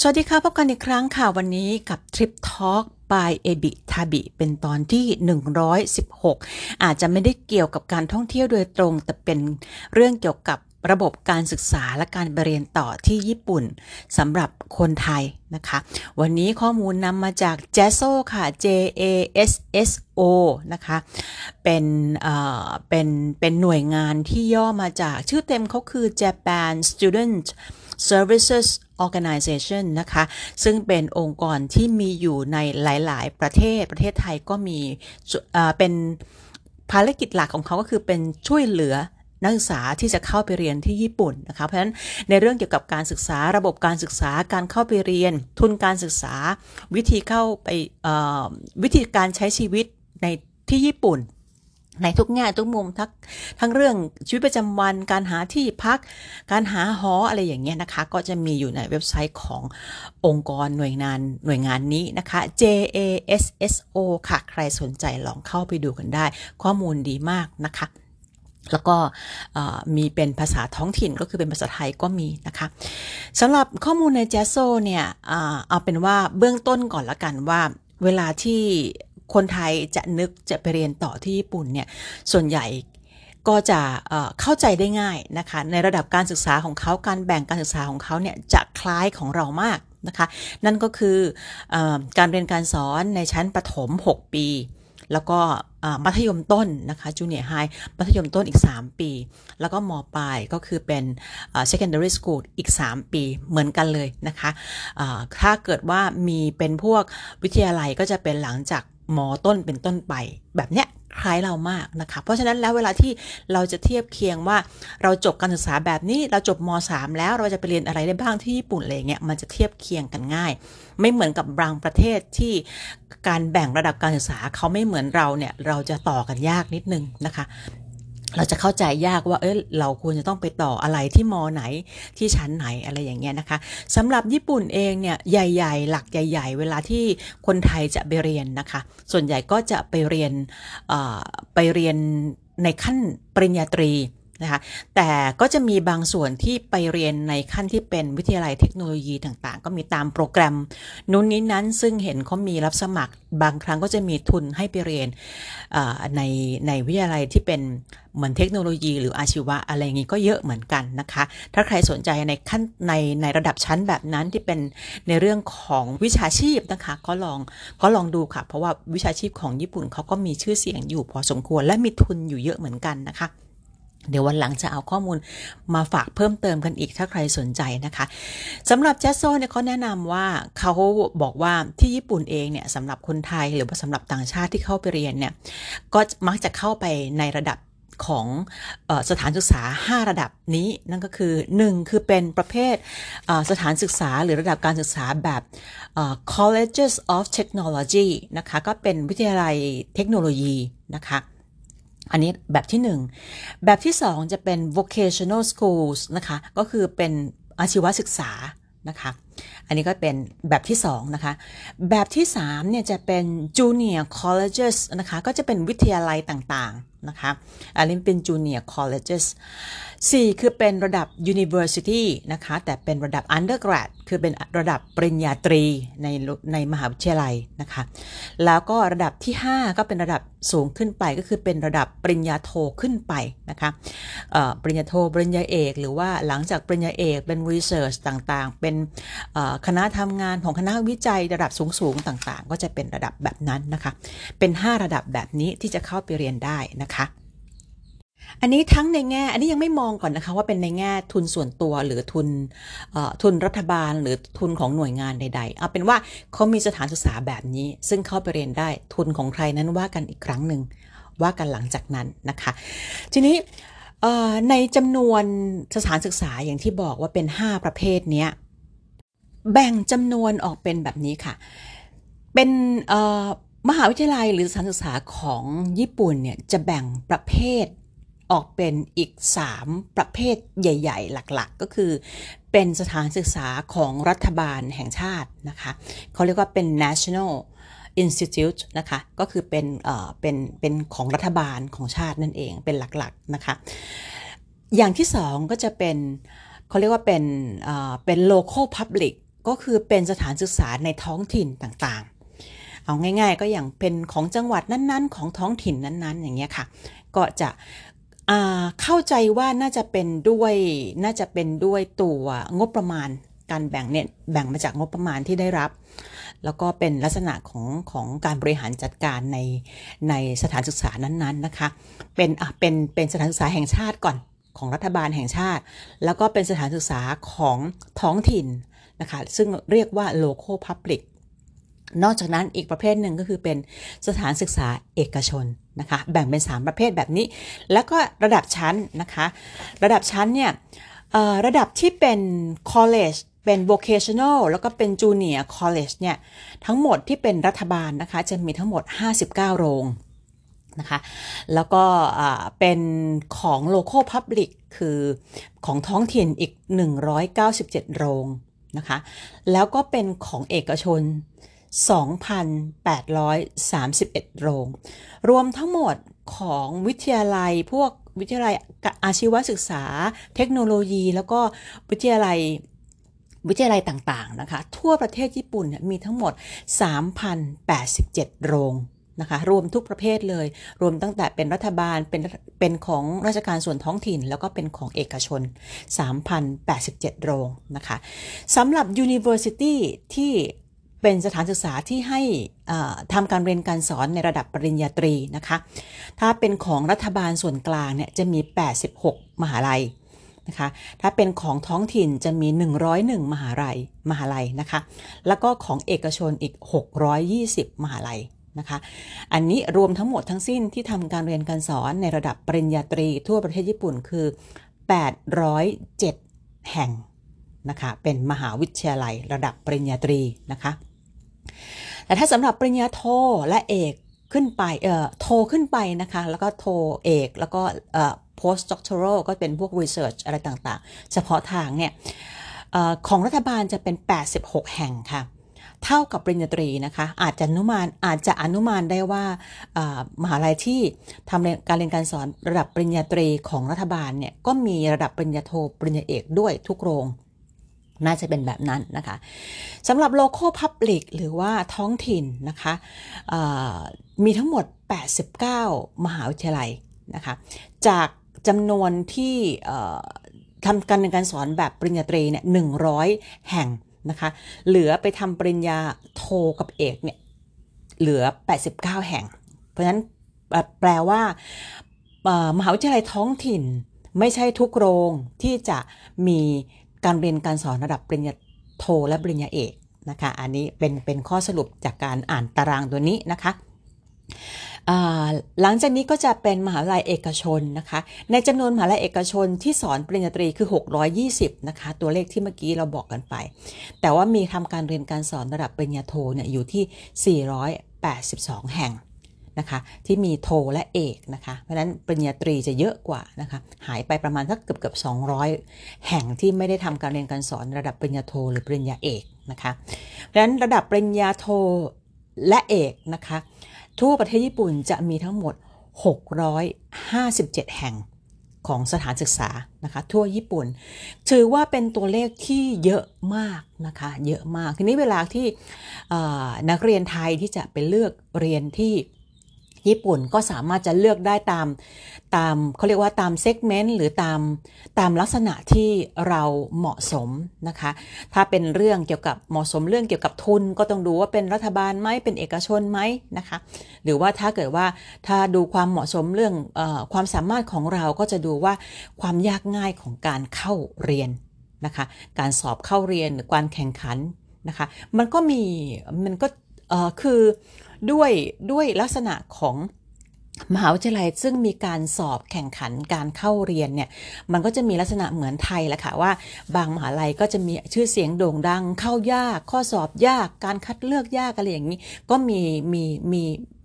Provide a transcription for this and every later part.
สวัสดีค่ะ พบกันอีกครั้งค่ะ วันนี้กับ Trip Talk by เอบิทาบิเป็นตอนที่ 116 อาจจะไม่ได้เกี่ยวกับการท่องเที่ยวโดยตรง แต่เป็นเรื่องเกี่ยวกับระบบการศึกษาและการไปเรียนต่อที่ญี่ปุ่นสำหรับคนไทยนะคะ วันนี้ข้อมูลนำมาจาก JASO ค่ะ J A S S O นะคะ เป็นเอ่อเป็นเป็นหน่วยงานที่ย่อมาจากชื่อเต็มเขาคือ Japan Student Services Organization นะคะ ซึ่งเป็นองค์กรที่มีอยู่ในหลาย ๆ ประเทศ ประเทศไทยก็มีเป็นภารกิจหลักของเขาก็คือเป็นช่วยเหลือนักศึกษาที่จะเข้าไปเรียนที่ญี่ปุ่นนะคะ เพราะฉะนั้นในเรื่องเกี่ยวกับการศึกษาระบบการศึกษาการเข้าไปเรียน ทุนการศึกษาวิธีเข้าไปวิธีการใช้ชีวิตในที่ญี่ปุ่น ในทุกแง่ทุกมุมทั้งทั้งเรื่องชีวิตประจำวันการหาที่พัก การหาหออะไรอย่างเงี้ยนะคะ ก็จะมีอยู่ในเว็บไซต์ขององค์กรหน่วยงานหน่วยงานนี้นะคะ JASSO ค่ะ ใครสนใจลองเข้าไปดูกันได้ ข้อมูลดีมากนะคะ แล้วก็มีเป็นภาษาท้องถิ่นก็คือเป็นภาษาไทยก็มีนะคะสำหรับข้อมูลในแจโซเนี่ยเอาเป็นว่าเบื้องต้นก่อนละกันว่าเวลาที่ คนไทยจะนึกจะไปเรียนต่อที่ญี่ปุ่นเนี่ยส่วนใหญ่ก็จะเข้าใจได้ง่ายนะคะในระดับการศึกษาของเขาการแบ่งการศึกษาของเขาเนี่ยจะคล้ายของเรามากนะคะนั่นก็คืออการเรียนการสอนในชั้นประถม 6 ปี แล้วก็มัธยมต้นนะคะจูเนียร์ไฮมัธยมต้นอีก 3 ปี แล้วก็มปลายก็คือเป็น secondary school อีก 3 ปีเหมือนกันเลยนะคะถ้าเกิดว่ามีเป็นพวกวิทยาลัยก็จะเป็นหลังจาก มต้นเป็นต้นไป แบบเนี้ยคล้ายเรามากนะคะ เพราะฉะนั้นแล้วเวลาที่เราจะเทียบเคียงว่าเราจบการศึกษาแบบนี้เราจบม .3 แล้วเราจะไปเรียนอะไรได้บ้างที่ญี่ปุ่นอะไรเงี้ยมันจะเทียบเคียงกันง่าย ไม่เหมือนกับบางประเทศที่การแบ่งระดับการศึกษาเขาไม่เหมือนเราเนี่ยเราจะต่อกันยากนิดนึงนะคะ เราจะเข้าใจยากว่า เออเราควรจะต้องไปต่ออะไรที่มอไหนที่ชั้นไหนอะไรอย่างเงี้ยนะคะสำหรับญี่ปุ่นเองเนี่ยใหญ่ ๆ หลักใหญ่ ๆ เวลาที่คนไทยจะไปเรียนนะคะ ส่วนใหญ่ก็จะไปเรียนไปเรียนในขั้นปริญญาตรี นะคะแต่ก็จะมีบางส่วนที่ไปเรียนในขั้นที่เป็นวิทยาลัยเทคโนโลยีต่างๆ ก็มีตามโปรแกรมนู้นนี้นั้นซึ่งเห็นเขามีรับสมัครบางครั้งก็จะมีทุนให้ไปเรียนในในวิทยาลัยที่เป็นเหมือนเทคโนโลยี หรืออาชีวะอะไรอย่างนี้ก็เยอะเหมือนกันนะคะ ถ้าใครสนใจในขั้นในในระดับชั้นแบบนั้นที่เป็นในเรื่องของวิชาชีพนะคะ ก็ลองก็ลองดูค่ะ เพราะว่าวิชาชีพของญี่ปุ่นเขาก็มีชื่อเสียงอยู่พอสมควรและมีทุนอยู่เยอะเหมือนกันนะคะ เดี๋ยววันหลังจะเอาข้อมูลมาฝากเพิ่มเติมกันอีกถ้าใครสนใจนะคะสำหรับแจสโซเนี่ยเขาแนะนำว่าเขาบอกว่าที่ญี่ปุ่นเองเนี่ยสำหรับคนไทยหรือว่าสำหรับต่างชาติที่เข้าไปเรียนเนี่ยก็มักจะเข้าไปในระดับของสถานศึกษา 5 ระดับนี้นั่นก็คือ 1 คือเป็นประเภทสถานศึกษาหรือระดับการศึกษาแบบ colleges of technology นะคะก็เป็นวิทยาลัยเทคโนโลยีนะคะ อันนี้แบบที่ 1 แบบที่ 2 จะเป็น vocational schools นะคะ ก็คือเป็นอาชีวศึกษานะคะ อันนี้ก็เป็นแบบที่ 2 นะคะ แบบที่3เนี่ยจะเป็น junior colleges นะคะ ก็จะเป็นวิทยาลัยต่างๆ นะคะอันนี้เป็น junior colleges 4 คือเป็นระดับ university นะคะ แต่เป็นระดับ undergrad คือเป็นระดับปริญญาตรีในในมหาวิทยาลัยนะคะ แล้วก็ระดับที่ 5 ก็เป็นระดับสูงขึ้นไปก็คือเป็นระดับปริญญาโทขึ้นไปนะคะปริญญาโทปริญญาเอก หรือว่าหลังจากปริญญาเอกเป็น research ต่างๆ เป็นคณะทำงานของคณะวิจัยระดับสูงๆต่างๆ ก็จะเป็นระดับแบบนั้นนะคะ เป็น 5 ระดับแบบนี้ที่จะเข้าไปเรียนได้นะคะอันนี้ทั้งในแง่ อันนี้ยังไม่มองก่อนนะคะว่าเป็นในแง่ทุนส่วนตัวหรือทุนทุนรัฐบาลหรือทุนของหน่วยงานใด ๆ เอาเป็นว่าเขามีสถานศึกษาแบบนี้ ซึ่งเข้าไปเรียนได้ทุนของใครนั้นว่ากันอีกครั้งหนึ่งว่ากันหลังจากนั้นนะคะ ทีนี้ในจำนวนสถานศึกษาอย่างที่บอกว่าเป็น 5 ประเภทนี้แบ่งจำนวนออกเป็นแบบนี้ค่ะ เป็น มหาวิทยาลัยหรือสถานศึกษาของญี่ปุ่นเนี่ยจะแบ่งประเภทออกเป็นอีก 3 ประเภทใหญ่ ๆ หลักๆ ก็คือ เป็นสถานศึกษาของรัฐบาลแห่งชาตินะคะเขาเรียกว่าเป็น national institute นะคะก็คือเป็นเอ่อเป็นเป็นของรัฐบาลของชาตินั่นเองเป็นหลักๆนะคะอย่างที่สองก็จะเป็นเขาเรียกว่าเป็นเอ่อเป็น local public ก็คือเป็นสถานศึกษาในท้องถิ่นต่าง เอาง่ายๆ ก็อย่างเป็นของจังหวัดนั้นๆ ของท้องถิ่นนั้นๆ อย่างเงี้ยค่ะ ก็จะเข้าใจว่าน่าจะเป็นด้วยน่าจะเป็นด้วยตัวงบประมาณการแบ่งเนี่ยแบ่งมาจากงบประมาณที่ได้รับ แล้วก็เป็นลักษณะของของการบริหารจัดการในในสถานศึกษานั้นๆนะคะเป็นอะเป็นเป็นสถานศึกษาแห่งชาติก่อนของรัฐบาลแห่งชาติ แล้วก็เป็นสถานศึกษาของท้องถิ่นนะคะซึ่งเรียกว่า local public นอกจากนั้นอีกประเภทหนึ่งก็คือเป็นสถานศึกษาเอกชนนะคะ แบ่งเป็น 3 ประเภทแบบนี้ แล้วก็ระดับชั้นนะคะ ระดับชั้นเนี่ยระดับที่เป็น college เป็น vocational แล้วก็เป็น junior college เนี่ย ทั้งหมดที่เป็นรัฐบาลนะคะ จะมีทั้งหมด 59 โรงนะคะ แล้วก็เป็นของ local public คือของท้องถิ่นอีก 197 โรงนะคะ แล้วก็เป็นของเอกชน 2,831 โรง รวมทั้งหมดของวิทยาลัยพวกวิทยาลัยอาชีวศึกษา เทคโนโลยี แล้วก็วิทยาลัยวิทยาลัยต่างๆนะคะ ทั่วประเทศญี่ปุ่นมีทั้งหมด 3,087 โรงนะคะ รวมทุกประเภทเลย รวมตั้งแต่เป็นรัฐบาล เป็น เป็นของราชการส่วนท้องถิ่น แล้วก็เป็นของเอกชน 3,087 โรงนะคะ สำหรับ University ที่ เป็นสถานศึกษาที่ให้ทำการเรียนการสอนในระดับปริญญาตรีนะคะ ถ้าเป็นของรัฐบาลส่วนกลางเนี่ยจะมี 86 มหาลัยนะคะ ถ้าเป็นของท้องถิ่นจะมี 101 มหาลัยมหาลัยนะคะ แล้วก็ของเอกชนอีก 620 มหาลัยนะคะ อันนี้รวมทั้งหมดทั้งสิ้นที่ทำการเรียนการสอนในระดับปริญญาตรีทั่วประเทศญี่ปุ่นคือ 807 แห่งนะคะ เป็นมหาวิทยาลัยระดับปริญญาตรีนะคะ แต่ถ้าสำหรับปริญญาโทและเอกขึ้นไปเอ่อโทขึ้นไปนะคะ แล้วก็โทเอกแล้วก็เอ่อ post doctoral ก็เป็นพวก research อะไรต่างๆ เฉพาะทางเนี่ยอของรัฐบาลจะเป็น 86 แห่งค่ะ เท่ากับปริญญาตรีนะคะ อาจจะอนุมานอาจจะอนุมานได้ว่ามหาลัยที่ทำการเรียนการสอนระดับปริญญาตรีของรัฐบาลเนี่ยก็มีระดับปริญญาโทปริญญาเอกด้วยทุกโรง น่าจะเป็นแบบนั้นนะคะสำหรับ local public หรือว่าท้องถิ่นนะคะมีทั้งหมด 89 มหาวิทยาลัยนะคะจากจำนวนที่ทำการเรียนการสอนแบบปริญญาตรีเนี่ย100แห่งนะคะ เหลือไปทำปริญญาโทกับเอกเนี่ยเหลือ 89 แห่ง เพราะฉะนั้นแปลว่ามหาวิทยาลัยท้องถิ่นไม่ใช่ทุกโรงที่จะมี การเรียนการสอนระดับปริญญาโทและปริญญาเอกนะคะ อันนี้เป็นเป็นข้อสรุปจากการอ่านตารางตัวนี้นะคะหลังจากนี้ก็จะเป็นมหาวิทยาลัยเอกชนนะคะ ในจำนวนมหาวิทยาลัยเอกชนที่สอนปริญญาตรีคือ 620 นะคะ ตัวเลขที่เมื่อกี้เราบอกกันไป แต่ว่ามีทำการเรียนการสอนระดับปริญญาโทเนี่ยอยู่ที่ 482 แห่ง นะคะที่มีโทและเอกนะคะเพราะนั้นปริญญาตรีจะเยอะกว่านะคะหายไปประมาณสักเกือบเกือบ200 แห่งที่ไม่ได้ทำการเรียนการสอนระดับปริญญาโทหรือปริญญาเอกนะคะเพราะฉะนั้นระดับปริญญาโทและเอกนะคะทั่วประเทศญี่ปุ่นจะมีทั้งหมด 657 แห่งของสถานศึกษานะคะทั่วญี่ปุ่น ถือว่าเป็นตัวเลขที่เยอะมากนะคะเยอะมากทีนี้เวลาที่นักเรียนไทยที่จะไปเลือกเรียนที่ ญี่ปุ่นก็สามารถจะเลือกได้ตามตามเขาเรียกว่าตามเซกเมนต์หรือตามตามลักษณะที่เราเหมาะสมนะคะ ถ้าเป็นเรื่องเกี่ยวกับเหมาะสมเรื่องเกี่ยวกับทุน ก็ต้องดูว่าเป็นรัฐบาลไหมเป็นเอกชนไหมนะคะ หรือว่าถ้าเกิดว่าถ้าดูความเหมาะสมเรื่องอความสามารถของเราก็จะดูว่าความยากง่ายของการเข้าเรียนนะคะ การสอบเข้าเรียนหรือการแข่งขันนะคะ มันก็มีมันก็คือ ด้วยด้วยลักษณะของมหาวิทยาลัยซึ่งมีการสอบแข่งขันการเข้าเรียนเนี่ยมันก็จะมีลักษณะเหมือนไทยแหละค่ะว่า บางมหาลัยก็จะมีชื่อเสียงโด่งดัง เข้ายาก ข้อสอบยากการคัดเลือกยากอะไรอย่างนี้ ก็มีมีมี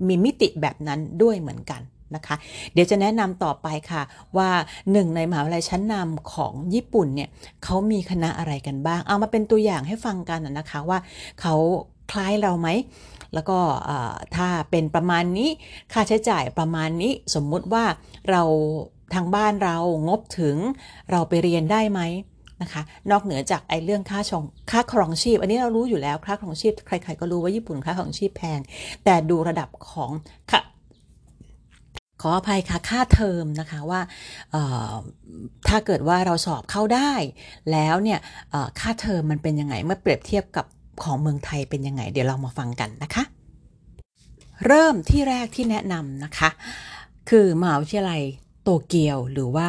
มีมิติแบบนั้นด้วยเหมือนกันนะคะ เดี๋ยวจะแนะนำต่อไปค่ะว่าหนึ่งในมหาวิทยาลัยชั้นนำของญี่ปุ่นเนี่ยเขามีคณะอะไรกันบ้าง เอามาเป็นตัวอย่างให้ฟังกันนะคะว่าเขาคล้ายเราไหม แล้วก็ถ้าเป็นประมาณนี้ค่าใช้จ่ายประมาณนี้สมมุติว่าเราทางบ้านเรางบถึงเราไปเรียนได้ไหมนะคะนอกเหนือจากไอ้เรื่องค่าชงค่าครองชีพ อันนี้เรารู้อยู่แล้วค่าครองชีพใคร ๆ ก็รู้ว่าญี่ปุ่นค่าครองชีพแพง แต่ดูระดับของค่ะขออภัยค่ะค่าเทอมนะคะว่าถ้าเกิดว่าเราสอบเข้าได้ แล้วเนี่ยค่าเทอมมันเป็นยังไงเมื่อเปรียบเทียบกับ ของเมืองไทยเป็นยังไง เดี๋ยวเรามาฟังกันนะคะ เริ่มที่แรกที่แนะนำนะคะ คือมหาวิทยาลัยโตเกียวหรือว่า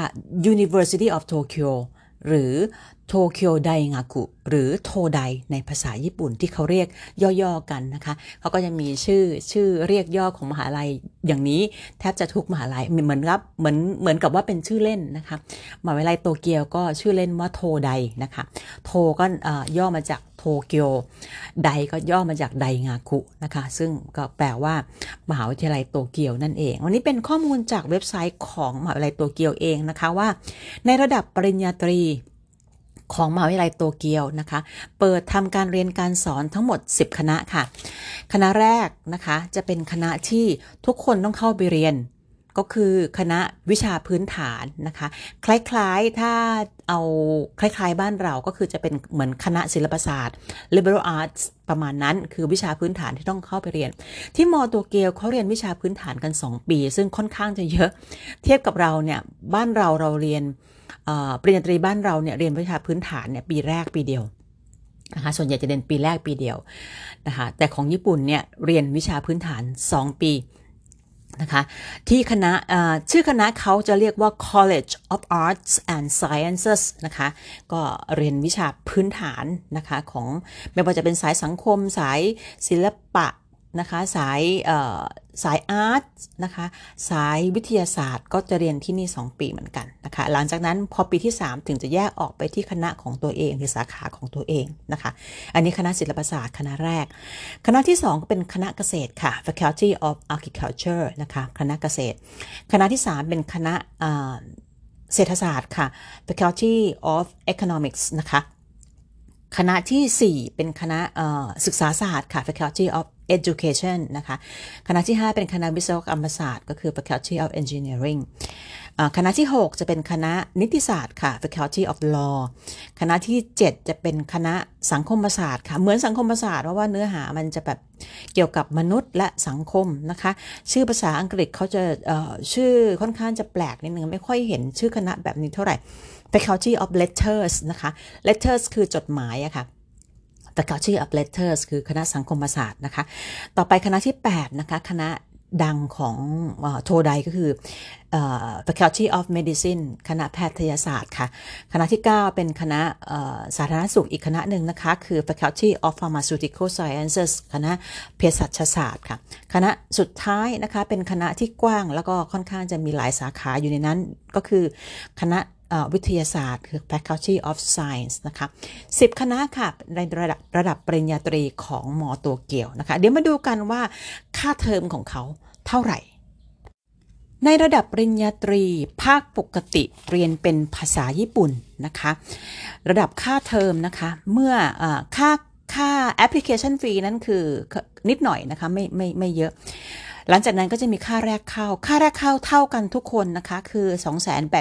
University of Tokyo หรือโตเกียวไดงากุหรือโทไดในภาษาญี่ปุ่นที่เขาเรียกย่อๆกันนะคะ เขาก็จะมีชื่อชื่อเรียกย่อของมหาลัยอย่างนี้แทบจะทุกมหาลัยเหมือนกับเหมือนเหมือนกับว่าเป็นชื่อเล่นนะคะมหาวิทยาลัยโตเกียวก็ชื่อเล่นว่าโทไดนะคะ โทก็ย่อมาจาก โตเกียวไดก็ย่อมาจากไดงาคุนะคะ ซึ่งก็แปลว่ามหาวิทยาลัยโตเกียวนั่นเอง วันนี้เป็นข้อมูลจากเว็บไซต์ของมหาวิทยาลัยโตเกียวเองนะคะว่า ในระดับปริญญาตรีของมหาวิทยาลัยโตเกียวนะคะ เปิดทำการเรียนการสอนทั้งหมด 10 คณะค่ะ คณะแรกนะคะจะเป็นคณะที่ทุกคนต้องเข้าไปเรียน ก็คือคณะวิชาพื้นฐานนะคะ คล้ายๆถ้าเอาคล้ายๆบ้านเราก็คือจะเป็นเหมือนคณะศิลปศาสตร์ liberal arts ประมาณนั้นคือวิชาพื้นฐานที่ต้องเข้าไปเรียน ที่มอโตเกียวเขาเรียนวิชาพื้นฐานกัน 2 ปี ซึ่งค่อนข้างจะเยอะ เทียบกับเราเนี่ยบ้านเราเราเรียนปริญญาตรีบ้านเราเนี่ยเรียนวิชาพื้นฐานเนี่ยปีแรกปีเดียวนะคะส่วนใหญ่จะเรียนปีแรกปีเดียวนะคะแต่ของญี่ปุ่นเนี่ยเรียนวิชาพื้นฐาน 2 ปี นะคะ ที่คณะชื่อคณะเขาจะเรียกว่า College of Arts and Sciences นะคะ ก็เรียนวิชาพื้นฐานนะคะ ของไม่ว่าจะเป็นสายสังคมสายศิลปะนะคะ สาย สายอาร์ตนะคะสายวิทยาศาสตร์ก็จะเรียนที่นี่ 2 ปีเหมือนกันนะคะหลังจากนั้นพอปีที่ 3 ถึงจะแยกออกไปที่คณะของตัวเองหรือสาขาของตัวเองนะคะอันนี้คณะศิลปศาสตร์คณะแรก คณะที่ 2 ก็เป็นคณะเกษตรค่ะ Faculty of Architecture นะคะคณะเกษตร คณะที่ 3 เป็นคณะเศรษฐศาสตร์ค่ะ Faculty of Economics นะคะคณะที่ 4 เป็นคณะศึกษาศาสตร์ค่ะ Faculty of Education นะคะ คณะที่ 5 เป็นคณะวิศวกรรมศาสตร์ ก็คือ Faculty of Engineering คณะที่ 6 จะเป็นคณะนิติศาสตร์ค่ะ Faculty of Law คณะที่ 7 จะเป็นคณะสังคมศาสตร์ค่ะ เหมือนสังคมศาสตร์เพราะว่าเนื้อหามันจะแบบเกี่ยวกับมนุษย์และสังคมนะคะ ชื่อภาษาอังกฤษเขาจะชื่อค่อนข้างจะแปลกนิดนึงไม่ค่อยเห็นชื่อคณะแบบนี้เท่าไหร่ Faculty of Letters นะคะ Letters คือจดหมายอะคะ่ะ Faculty of Letters คือคณะสังคมศาสตร์นะคะ ต่อไปคณะที่ 8 นะคะ คณะดังของโทไดก็คือ Faculty of Medicine คณะแพทยศาสตร์ค่ะ คณะที่ 9 เป็นคณะสาธารณสุขอีกคณะหนึ่งนะคะ คือ Faculty of Pharmaceutical Sciences คณะเภสัชศาสตร์ค่ะ คณะสุดท้ายนะคะ เป็นคณะที่กว้างแล้วก็ค่อนข้างจะมีหลายสาขาอยู่ในนั้น ก็คือคณะ วิทยาศาสตร์ คือ Faculty of Science นะคะ10 คณะค่ะในระดับระดับปริญญาตรีของมอตัวเกียวนะคะ เดี๋ยวมาดูกันว่าค่าเทอมของเขาเท่าไหร่ ในระดับปริญญาตรี ภาคปกติเรียนเป็นภาษาญี่ปุ่นนะคะ ระดับค่าเทอมนะคะ เมื่ออค่าค่า application fee นั้นคือนิดหน่อยนะคะ ไม่ไม่ไม่เยอะ หลังจากนั้นก็จะมีค่าแรกเข้า ค่าแรกเข้าเท่ากันทุกคนนะคะ คือ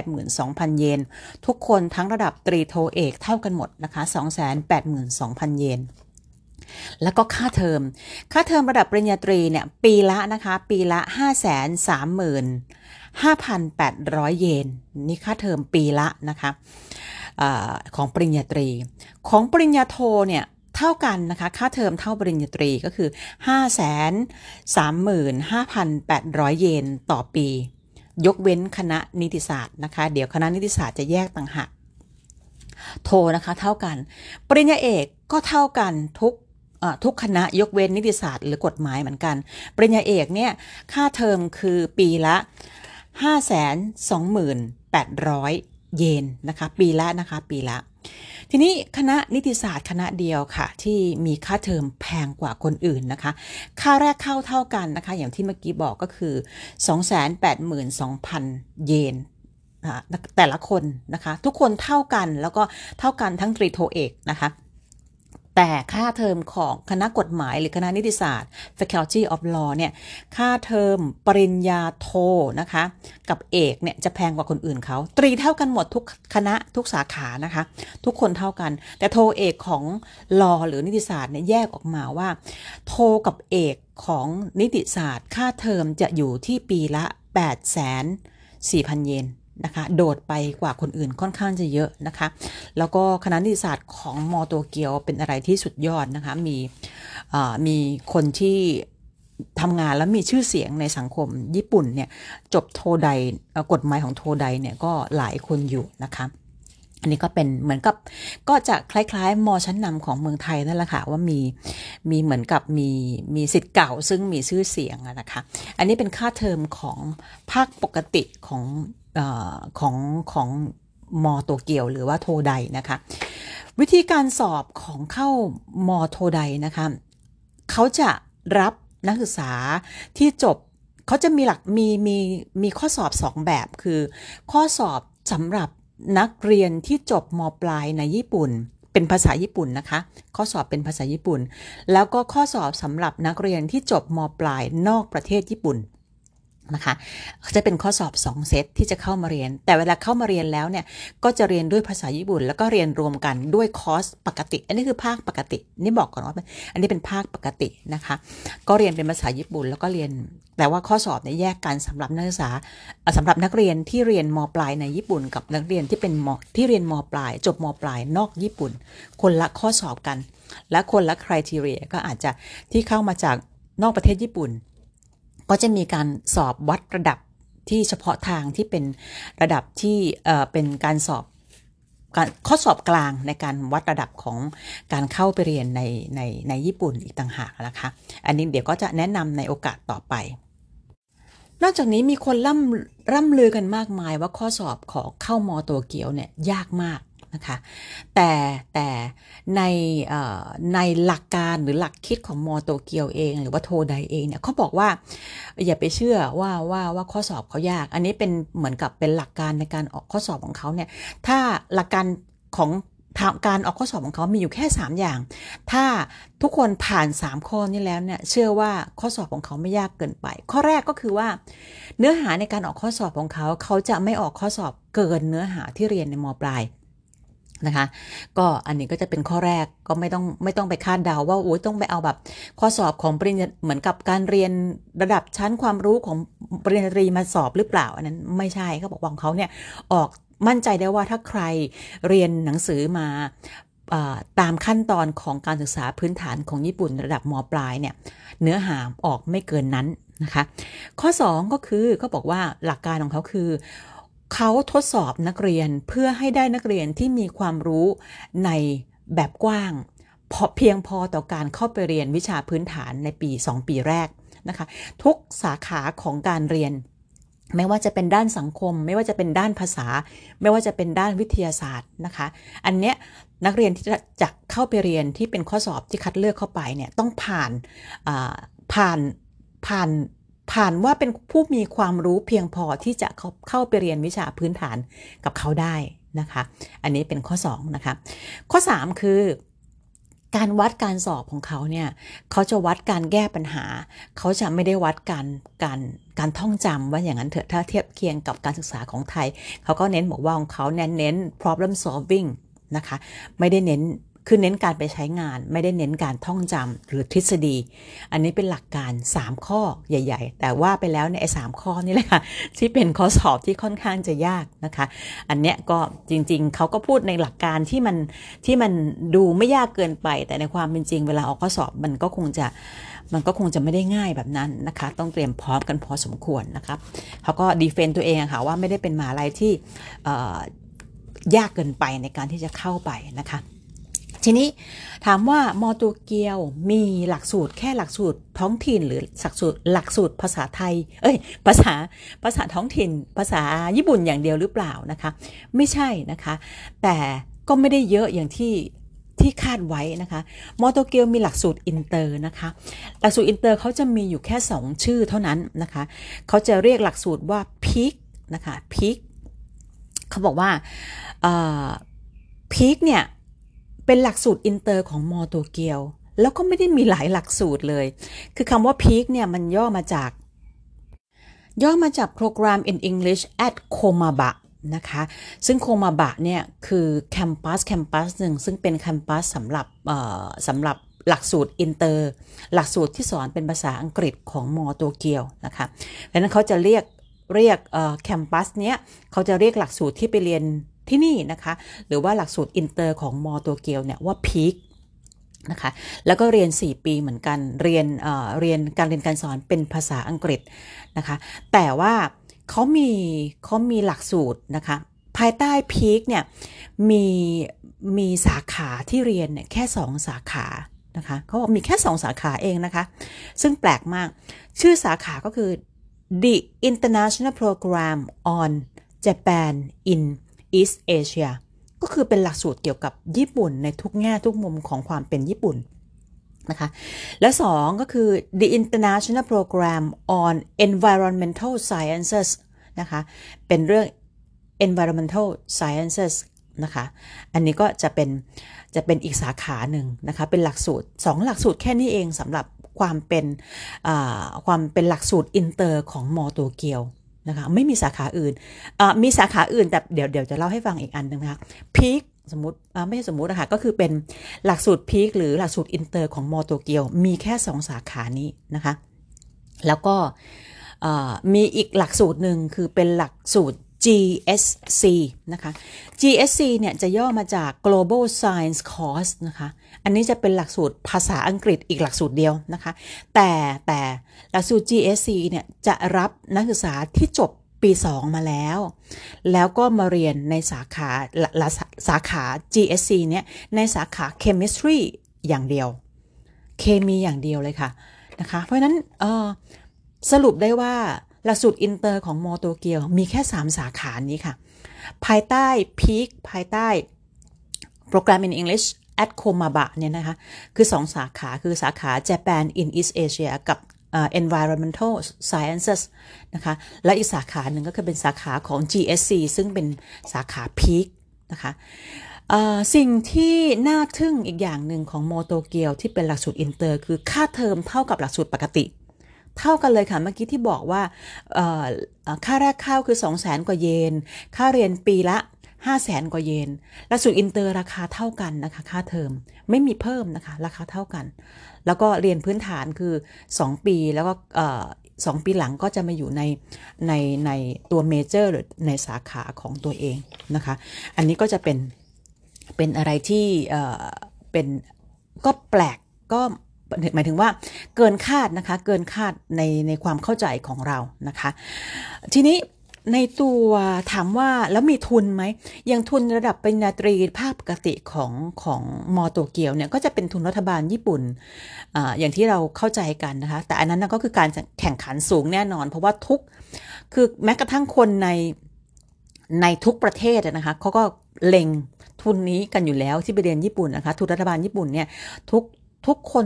282,000 เยน ทุกคนทั้งระดับตรีโทเอกเท่ากันหมดนะคะ 282,000 เยนแล้วก็ค่าเทอม ค่าเทอมระดับปริญญาตรีเนี่ยปีละนะคะ ปีละ 535,800 เยน นี่ค่าเทอมปีละนะคะอของปริญญาตรี ของปริญญาโทเนี่ย เท่ากันนะคะ ค่าเทอมเท่าปริญญาตรีก็คือ 535,800 เยนต่อปี ยกเว้นคณะนิติศาสตร์นะคะ เดี๋ยวคณะนิติศาสตร์จะแยกต่างหากโทนะคะเท่ากัน ปริญญาเอกก็เท่ากันทุกทุกคณะยกเว้นนิติศาสตร์หรือกฎหมายเหมือนกัน ปริญญาเอกเนี่ยค่าเทอมคือปีละ 528,000เยนนะคะ ปีละนะคะปีละ ทีนี้คณะนิติศาสตร์คณะเดียวค่ะ ที่มีค่าเทอมแพงกว่าคนอื่นนะคะ ค่าแรกเข้าเท่ากันนะคะ อย่างที่เมื่อกี้บอกก็คือ 282,000 เยนแต่ละคนนะคะ ทุกคนเท่ากันแล้วก็เท่ากันทั้งตรีโทเอกนะคะ แต่ค่าเทอมของคณะกฎหมายหรือคณะนิติศาสตร์ Faculty of Law เนี่ย ค่าเทอมปริญญาโทนะคะ กับเอกเนี่ยจะแพงกว่าคนอื่นเขา ตรีเท่ากันหมดทุกคณะทุกสาขานะคะ ทุกคนเท่ากัน แต่โทเอกของ law หรือนิติศาสตร์เนี่ยแยกออกมาว่า โทกับเอกของนิติศาสตร์ ค่าเทอมจะอยู่ที่ปีละ8 4 0 0 0 เยน นะคะ โดดไปกว่าคนอื่นค่อนข้างจะเยอะนะคะ แล้วก็คณะนิติศาสตร์ของมอโตเกียวเป็นอะไรที่สุดยอดนะคะ มีมีคนที่ทำงานแล้วมีชื่อเสียงในสังคมญี่ปุ่นเนี่ย จบโทไดกฎหมายของโทไดเนี่ยก็หลายคนอยู่นะคะ อันนี้ก็เป็นเหมือนกับก็จะคล้ายๆ มอชั้นนำของเมืองไทยนั่นแหละค่ะว่ามีมีเหมือนกับมีมีสิทธิ์เก่าซึ่งมีชื่อเสียงนะคะ อันนี้เป็นค่าเทอมของภาคปกติของของของมอโตเกียวหรือว่าโทไดนะคะ วิธีการสอบของเข้ามอโทไดนะคะเขาจะรับนักศึกษาที่จบเขาจะมีหลักมีมีมีข้อสอบสองแบบคือ ข้อสอบสำหรับ นักเรียนที่จบมปลายในญี่ปุ่น เป็นภาษาญี่ปุ่นนะคะ ข้อสอบเป็นภาษาญี่ปุ่น แล้วก็ข้อสอบสำหรับนักเรียนที่จบมปลายนอกประเทศญี่ปุ่น นะคะจะเป็นข้อสอบ 2 เซตที่จะเข้ามาเรียน แต่เวลาเข้ามาเรียนแล้วเนี่ยก็จะเรียนด้วยภาษาญี่ปุ่น แล้วก็เรียนรวมกันด้วยคอร์สปกติ อันนี้คือภาคปกติ นี่บอกก่อนว่าอันนี้เป็นภาคปกตินะคะ ก็เรียนเป็นภาษาญี่ปุ่น แล้วก็เรียนแต่ว่าข้อสอบเนี่ยแยกกันสำหรับนักศึกษาสำหรับนักเรียนที่เรียนมปลายในญี่ปุ่น กับนักเรียนที่เป็นมที่เรียนมปลาย จบมปลายนอกญี่ปุ่น คนละข้อสอบกัน และคนละคุณทีเรียก็อาจจะที่เข้ามาจากนอกประเทศญี่ปุ่น ก็จะมีการสอบวัดระดับที่เฉพาะทางที่เป็นระดับที่เป็นการสอบข้อสอบกลางในการวัดระดับของการเข้าไปเรียนในในในญี่ปุ่นอีกต่างหากนะคะ อันนี้เดี๋ยวก็จะแนะนำในโอกาสต่อไป นอกจากนี้มีคนร่ำร่ำลือกันมากมายว่าข้อสอบของเข้ามอตัวเกียวเนี่ยยากมาก นะคะ แต่แต่ในในหลักการหรือหลักคิดของมอโตเกียวเอง หรือว่าโทไดเองเนี่ยเขาบอกว่าอย่าไปเชื่อว่าว่าว่าข้อสอบเขายาก อันนี้เป็นเหมือนกับเป็นหลักการในการออกข้อสอบของเขาเนี่ยถ้าหลักการของการออกข้อสอบของเขามีอยู่แค่ 3 อย่าง ถ้าทุกคนผ่าน 3 ข้อนี้แล้วเนี่ย เชื่อว่าข้อสอบของเขาไม่ยากเกินไป ข้อแรกก็คือว่า เนื้อหาในการออกข้อสอบของเขา เขาจะไม่ออกข้อสอบเกินเนื้อหาที่เรียนในมปลาย นะคะ ก็อันนี้ก็จะเป็นข้อแรกก็ไม่ต้องไม่ต้องไปคาดเดาว่าโอ้ยต้องไปเอาแบบ ข้อสอบของปริญญาเหมือนกับการเรียนระดับชั้นความรู้ของปริญญาตรีมาสอบหรือเปล่า อันนั้นไม่ใช่เขาบอกว่าของเขาเนี่ยออกมั่นใจได้ว่าถ้าใครเรียนหนังสือมาตามขั้นตอนของการศึกษาพื้นฐานของญี่ปุ่นระดับมปลายเนี่ยเนื้อหาออกไม่เกินนั้นนะคะ ข้อ 2 ก็คือเขาบอกว่าหลักการของเขาคือ เขาทดสอบนักเรียนเพื่อให้ได้นักเรียนที่มีความรู้ในแบบกว้างพอเพียงพอต่อการเข้าไปเรียนวิชาพื้นฐานในปี 2 ปีแรกนะคะ ทุกสาขาของการเรียน ไม่ว่าจะเป็นด้านสังคม ไม่ว่าจะเป็นด้านภาษา ไม่ว่าจะเป็นด้านวิทยาศาสตร์นะคะ อันเนี้ยนักเรียนที่จะเข้าไปเรียนที่เป็นข้อสอบที่คัดเลือกเข้าไปเนี่ยต้องผ่านผ่านผ่าน ผ่านว่าเป็นผู้มีความรู้เพียงพอที่จะเข้าขาไปเรียนวิชาพื้นฐานกับเขาได้นะคะ อันนี้เป็นข้อ2นะคะ ข้อ 3 คือการวัดการสอบของเขาเนี่ยเขาจะวัดการแก้ปัญหา เขาจะไม่ได้วัดการการการท่องจำว่าอย่างนั้นเถอะถ้าเทียบเคียงกับการศึกษาของไทย เขาก็เน้นบอกว่าของเขาเน้นเน้น problem solving นะคะ ไม่ได้เน้น คือเน้นการไปใช้งานไม่ได้เน้นการท่องจำหรือทฤษฎี อันนี้เป็นหลักการ 3 ข้อใหญ่ ๆ แต่ว่าไปแล้วในไอ้สข้อนี่แหละค่ะที่เป็นข้อสอบที่ค่อนข้างจะยากนะคะ อันเนี้ยก็จริงๆ เขาก็พูดในหลักการที่มันที่มันดูไม่ยากเกินไป แต่ในความเป็นจริงเวลาออกข้อสอบมันก็คงจะมันก็คงจะไม่ได้ง่ายแบบนั้นนะคะ ต้องเตรียมพร้อมกันพอสมควรนะครับเขาก็ดีเฟนต์ตัวเองค่ะว่าไม่ได้เป็นมาอะไรที่ยากเกินไปในการที่จะเข้าไปนะคะ ทีนี้ถามว่ามอตัวเกียวมีหลักสูตรแค่หลักสูตรท้องถิ่นหรือหลักสูตรหลักสูตรภาษาไทย เอ้ย ภาษาภาษาท้องถิ่น ภาษาญี่ปุ่นอย่างเดียวหรือเปล่านะคะ ไม่ใช่นะคะ แต่ก็ไม่ได้เยอะอย่างที่ที่คาดไว้นะคะมอโตเกียวมีหลักสูตรอินเตอร์นะคะ หลักสูตรอินเตอร์เขาจะมีอยู่แค่ 2 ชื่อเท่านั้นนะคะเขาจะเรียกหลักสูตรว่า PEAK นะคะ PEAK เขาบอกว่า PEAK เนี่ย เป็นหลักสูตรอินเตอร์ของมอโตเกียว แล้วก็ไม่ได้มีหลายหลักสูตรเลย คือคำว่า PEAK เนี่ยมันย่อมาจาก ย่อมาจาก Program in English at Komaba นะคะซึ่งโคมาบะเนี่ยคือ campus campus หนึ่งซึ่งเป็น campus สำหรับสำหรับหลักสูตรอินเตอร์ หลักสูตรที่สอนเป็นภาษาอังกฤษของมอโตเกียวนะคะดังนั้นเขาจะเรียกเรียก campus เนี้ยเขาจะเรียกหลักสูตรที่ไปเรียน ที่นี่นะคะ หรือว่าหลักสูตรอินเตอร์ของมอโตเกียวเนี่ยว่า PEAK นะคะแล้วก็เรียน 4 ปีเหมือนกันเรียนเรียนการเรียนการสอนเป็นภาษาอังกฤษนะคะ แต่ว่าเขามีเขามีหลักสูตรนะคะ ภายใต้พีคเนี่ยมีมีสาขาที่เรียนเนี่ยแค่ 2 สาขานะคะเขาบอกมีแค่ 2 สาขาเองนะคะ ซึ่งแปลกมาก ชื่อสาขาก็คือ The International Program on Japan in East Asia ก็คือเป็นหลักสูตรเกี่ยวกับญี่ปุ่นในทุกแง่ทุกมุมของความเป็นญี่ปุ่นนะคะและสองก็คือ the International Program on Environmental Sciences นะคะเป็นเรื่อง Environmental Sciences นะคะอันนี้ก็จะเป็นจะเป็นอีกสาขาหนึ่งนะคะเป็นหลักสูตร 2 หลักสูตรแค่นี้เองสำหรับความเป็นความเป็นหลักสูตรอินเตอร์ของมอโตเกียว นะคะไม่มีสาขาอื่นมีสาขาอื่นแต่เดี๋ยวเดี๋ยวจะเล่าให้ฟังอีกอันนึงนะคะPEAK สมมติไม่ใช่สมมตินะคะก็คือเป็นหลักสูตร PEAK หรือหลักสูตรอินเตอร์ของมอโตเกียว มีแค่ 2 สาขานี้นะคะ แล้วก็มีอีกหลักสูตรหนึ่งคือเป็นหลักสูตร GSC นะคะ GSC เนี่ยจะย่อมาจาก Global Science Course นะคะ อันนี้จะเป็นหลักสูตรภาษาอังกฤษอีกหลักสูตรเดียวนะคะ แต่แต่หลักสูตร GSC เนี่ยจะรับนักศึกษาที่จบปี 2 มาแล้ว แล้วก็มาเรียนในสาขาสาขา GSC เนี่ยในสาขา Chemistry อย่างเดียว เคมีอย่างเดียวเลยค่ะนะคะ เพราะนั้นสรุปได้ว่า หลักสูตรอินเตอร์ของมอโตเกียวมีแค่ 3 สาขานี้ค่ะ ภายใต้ PEAK ภายใต้ Program in English at Komaba เนี่ยนะคะ คือ 2 สาขาคือสาขา Japan in East Asia กับ uh, Environmental Sciences นะคะ และอีกสาขาหนึ่งก็คือเป็นสาขาของ GSC ซึ่งเป็นสาขา PEAK นะคะสิ่งที่น่าทึ่งอีกอย่างหนึ่งของมอโตเกียวที่เป็นหลักสูตรอินเตอร์ คือค่าเทอมเท่ากับหลักสูตรปกติ เท่ากันเลยค่ะเมื่อกี้ที่บอกว่าค่าแรกเข้าคือ 2 0 0แสนกว่าเยน ค่าเรียนปีละ 5 0 0แสนกว่าเยนหลักสูตรอินเตอร์ราคาเท่ากันนะคะค่าเทอมไม่มีเพิ่มนะคะราคาเท่ากัน แล้วก็เรียนพื้นฐานคือ 2 ปีแล้วก็สองปีหลังก็จะมาอยู่ในในในตัวเมเจอร์หรือในสาขาของตัวเองนะคะ อันนี้ก็จะเป็นเป็นอะไรที่เป็นก็แปลกก็ หมายถึงว่าเกินคาดนะคะ เกินคาดในในความเข้าใจของเรานะคะ ทีนี้ในตัวถามว่าแล้วมีทุนไหมยังทุนระดับปริญญาตรีภาคปกติของของมอโตเกียวเนี่ยก็จะเป็นทุนรัฐบาลญี่ปุ่นออย่างที่เราเข้าใจกันนะคะ แต่อันนั้นก็คือการแข่งขันสูงแน่นอน เพราะว่าทุกคือแม้กระทั่งคนในในทุกประเทศนะคะเขาก็เล็งทุนนี้กันอยู่แล้วที่ไปเรียนญี่ปุ่นนะคะ ทุนรัฐบาลญี่ปุ่นเนี่ยทุก ทุกคน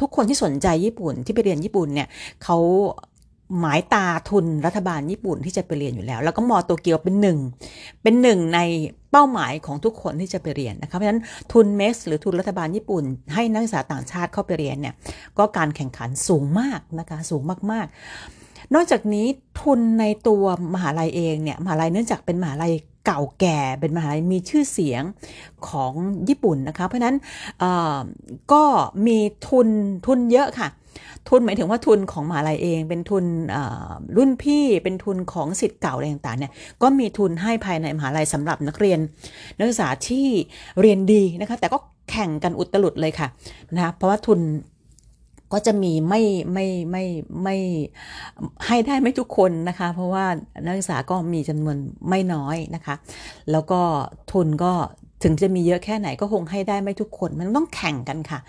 ทุกคนที่สนใจญี่ปุ่นที่ไปเรียนญี่ปุ่นเนี่ยเขาหมายตาทุนรัฐบาลญี่ปุ่นที่จะไปเรียนอยู่แล้ว แล้วก็มอโตเกียวเป็นหนึ่งเป็นหนึ่งในเป้าหมายของทุกคนที่จะไปเรียนนะคะเพราะฉะนั้นทุนเมสหรือทุนรัฐบาลญี่ปุ่น ให้นักศึกษาต่างชาติเข้าไปเรียนเนี่ยก็การแข่งขันสูงมากนะคะสูงมาก ๆ นอกจากนี้ทุนในตัวมหาลัยเองเนี่ยมหาลัยเนื่องจากเป็นมหาลัย เก่าแก่เป็นมหาลัยมีชื่อเสียงของญี่ปุ่นนะคะเพราะนั้นก็มีทุนทุนเยอะค่ะ ทุนหมายถึงว่าทุนของมหาลัยเอง เป็นทุนรุ่นพี่เป็นทุนของสิทธิ์เก่าอะไรต่างๆเนี่ยก็มีทุนให้ภายในมหาลัยสำหรับนักเรียนนักศึกษาที่เรียนดีนะคะแต่ก็แข่งกันอุตลุดเลยค่ะนะคะเพราะว่าทุน ก็จะมีไม่ไม่ไม่ไม่ให้ได้ไม่ทุกคนนะคะ เพราะว่านักศึกษาก็มีจำนวนไม่น้อยนะคะ แล้วก็ทุนก็ถึงจะมีเยอะแค่ไหนก็คงให้ได้ไม่ทุกคน มันต้องแข่งกันค่ะ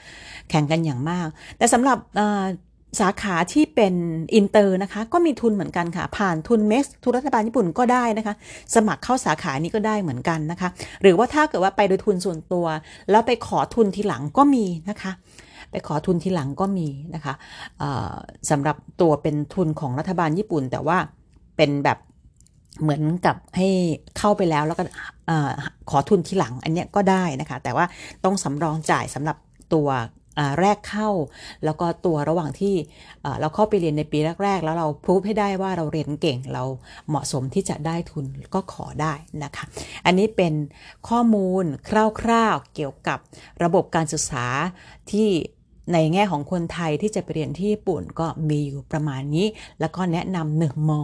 แข่งกันอย่างมาก แต่สำหรับสาขาที่เป็นอินเตอร์นะคะ ก็มีทุนเหมือนกันค่ะ ผ่านทุน MEXT ทุนรัฐบาลญี่ปุ่นก็ได้นะคะ สมัครเข้าสาขานี้ก็ได้เหมือนกันนะคะ หรือว่าถ้าเกิดว่าไปโดยทุนส่วนตัว แล้วไปขอทุนทีหลังก็มีนะคะ ไปขอทุนทีหลังก็มีนะคะสำหรับตัวเป็นทุนของรัฐบาลญี่ปุ่น แต่ว่าเป็นแบบเหมือนกับให้เข้าไปแล้วแล้วก็ขอทุนทีหลังอันนี้ก็ได้นะคะ แต่ว่าต้องสำรองจ่ายสำหรับตัวแรกเข้า แล้วก็ตัวระหว่างที่เราเข้าไปเรียนในปีแรก ๆ แล้วเราพูดให้ได้ว่าเราเรียนเก่งเราเหมาะสมที่จะได้ทุนก็ขอได้นะคะ อันนี้เป็นข้อมูลคร่าวๆเกี่ยวกับระบบการศึกษาที่ ในแง่ของคนไทยที่จะไปเรียนที่ญี่ปุ่นก็มีอยู่ประมาณนี้ แล้วก็แนะนำหนึ่งมอ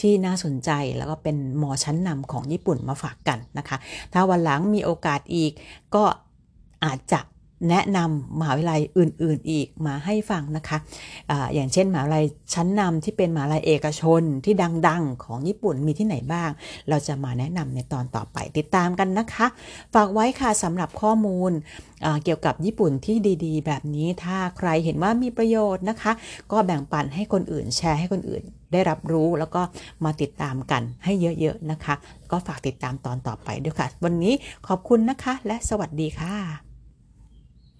ที่น่าสนใจแล้วก็เป็นมอชั้นนำของญี่ปุ่นมาฝากกันนะคะ ถ้าวันหลังมีโอกาสอีกก็อาจจะ แนะนำมหาวิทยาลัยอื่น ๆ อีกมาให้ฟังนะคะอะอย่างเช่นมหาวิทยาลัยชั้นนำที่เป็นมหาวิทยาลัยเอกชนที่ดัง ๆ ของญี่ปุ่นมีที่ไหนบ้าง เราจะมาแนะนำในตอนต่อไปติดตามกันนะคะ ฝากไว้ค่ะสำหรับข้อมูลเกี่ยวกับญี่ปุ่นที่ดีๆ แบบนี้ถ้าใครเห็นว่ามีประโยชน์นะคะ ก็แบ่งปันให้คนอื่นแชร์ให้คนอื่นได้รับรู้แล้วก็มาติดตามกันให้เยอะๆนะคะ ก็ฝากติดตามตอนต่อไปด้วยค่ะ วันนี้ขอบคุณนะคะและสวัสดีค่ะ